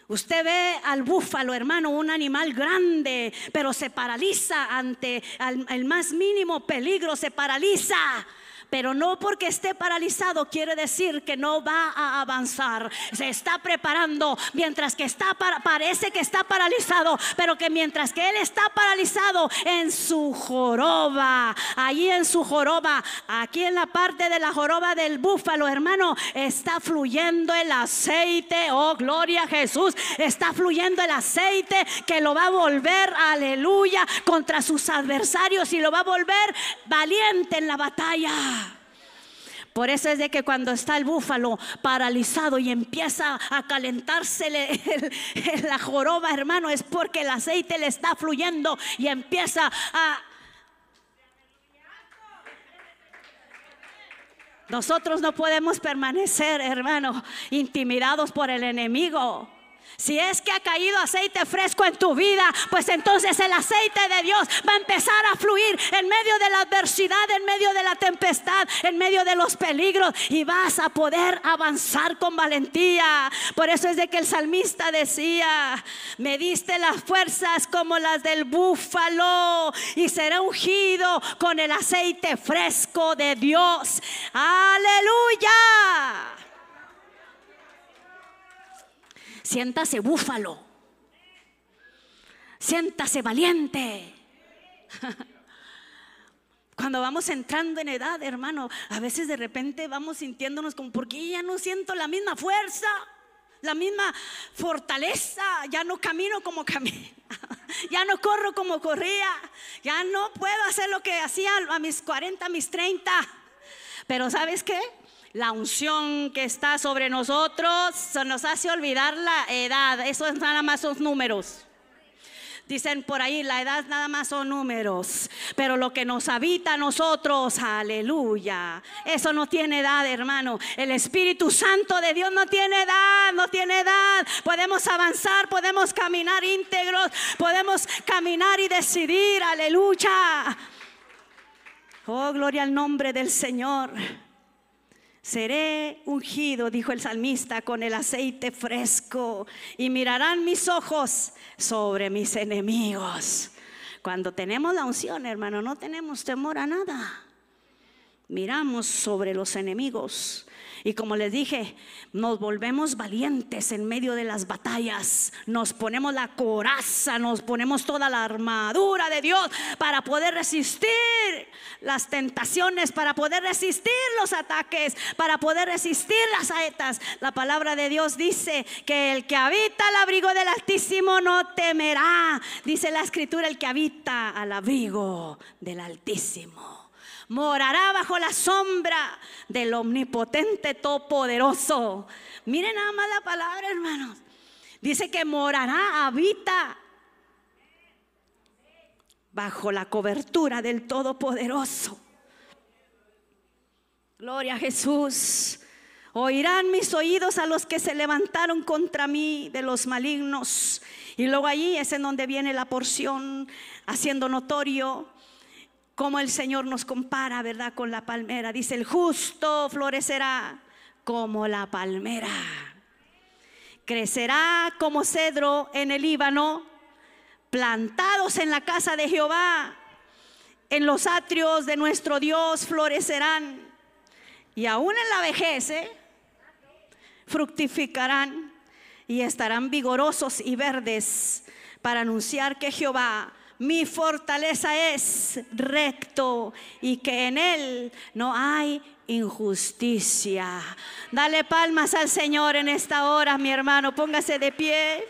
Usted ve al búfalo, hermano, un animal grande, pero se paraliza ante el más mínimo peligro, se paraliza. Pero no porque esté paralizado quiere decir que no va a avanzar. Se está preparando mientras que está parece que está paralizado, pero que mientras que él está paralizado en su joroba, allí en su joroba, aquí en la parte de la joroba del búfalo, hermano, está fluyendo el aceite. Oh, gloria a Jesús. Está fluyendo el aceite que lo va a volver, aleluya, contra sus adversarios y lo va a volver valiente en la batalla. Por eso es de que cuando está el búfalo paralizado y empieza a calentarse la joroba, hermano, es porque el aceite le está fluyendo y empieza a... Nosotros no podemos permanecer, hermano, intimidados por el enemigo. Si es que ha caído aceite fresco en tu vida, pues entonces el aceite de Dios va a empezar a fluir en medio de la adversidad, en medio de la tempestad, en medio de los peligros y vas a poder avanzar con valentía. Por eso es de que el salmista decía, me diste las fuerzas como las del búfalo y será ungido con el aceite fresco de Dios. Aleluya. Siéntase búfalo. Siéntase valiente. Cuando vamos entrando en edad, hermano, a veces de repente vamos sintiéndonos como, porque ya no siento la misma fuerza, la misma fortaleza, ya no camino como camino, ya no corro como corría, ya no puedo hacer lo que hacía a mis 40, a mis 30. Pero ¿sabes qué? La unción que está sobre nosotros se nos hace olvidar la edad. Eso nada más son números. Dicen por ahí, la edad nada más son números, pero lo que nos habita a nosotros, aleluya, eso no tiene edad, hermano. El Espíritu Santo de Dios no tiene edad, no tiene edad. Podemos avanzar, podemos caminar íntegros, podemos caminar y decidir, aleluya. Oh, gloria al nombre del Señor. Seré ungido, dijo el salmista, con el aceite fresco y mirarán mis ojos sobre mis enemigos. Cuando tenemos la unción, hermano, no tenemos temor a nada. Miramos sobre los enemigos y como les dije, nos volvemos valientes en medio de las batallas. Nos ponemos la coraza, nos ponemos toda la armadura de Dios para poder resistir las tentaciones, para poder resistir los ataques, para poder resistir las saetas. La palabra de Dios dice que el que habita al abrigo del Altísimo no temerá. Dice la escritura, el que habita al abrigo del Altísimo morará bajo la sombra del omnipotente todopoderoso. Miren nada más la palabra, hermanos. Dice que morará, habita bajo la cobertura del Todopoderoso. Gloria a Jesús. Oirán mis oídos a los que se levantaron contra mí de los malignos. Y luego allí es en donde viene la porción haciendo notorio como el Señor nos compara, ¿verdad? Con la palmera. Dice, el justo florecerá como la palmera. Crecerá como cedro en el Líbano, plantados en la casa de Jehová. En los atrios de nuestro Dios florecerán. y aún en la vejez, ¿eh? fructificarán y estarán vigorosos y verdes para anunciar que Jehová mi fortaleza es recto y que en él no hay injusticia. Dale palmas al Señor en esta hora, mi hermano. Póngase de pie.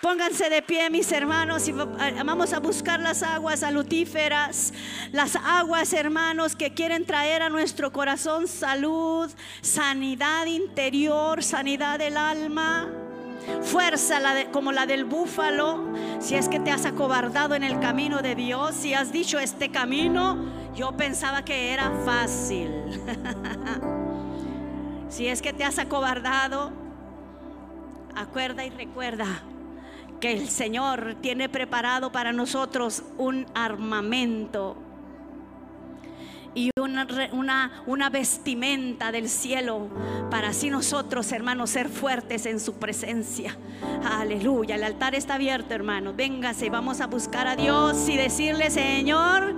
Pónganse de pie, mis hermanos, y vamos a buscar las aguas salutíferas, las aguas, hermanos, que quieren traer a nuestro corazón salud, sanidad interior, sanidad del alma fuerza como la del búfalo, si es que te has acobardado en el camino de Dios, si has dicho este camino, yo pensaba que era fácil. si es que te has acobardado, acuerda y recuerda que el Señor tiene preparado para nosotros un armamento y una, una, vestimenta del cielo para así nosotros, hermanos, ser fuertes en su presencia. Aleluya, el altar está abierto, hermano. Véngase, vamos a buscar a Dios y decirle, Señor,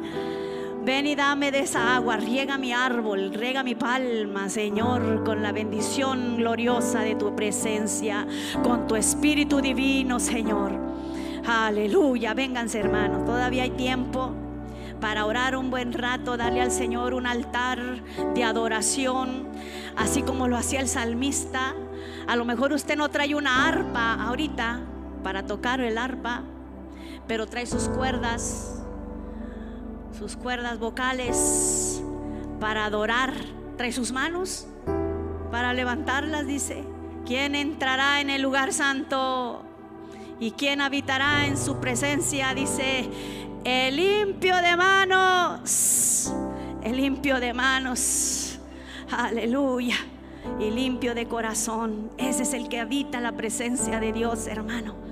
ven y dame de esa agua, riega mi árbol, riega mi palma, Señor, con la bendición gloriosa de tu presencia, con tu espíritu divino, Señor. Aleluya, vénganse, hermanos, todavía hay tiempo para orar un buen rato, darle al Señor un altar de adoración, así como lo hacía el salmista. A lo mejor usted no trae una arpa ahorita para tocar el arpa, pero trae sus cuerdas, sus cuerdas vocales para adorar. Trae sus manos para levantarlas, dice. ¿Quién entrará en el lugar santo? ¿Y quién habitará en su presencia? Dice, el limpio de manos, el limpio de manos, aleluya, y limpio de corazón. Ese es el que habita la presencia de Dios, hermano.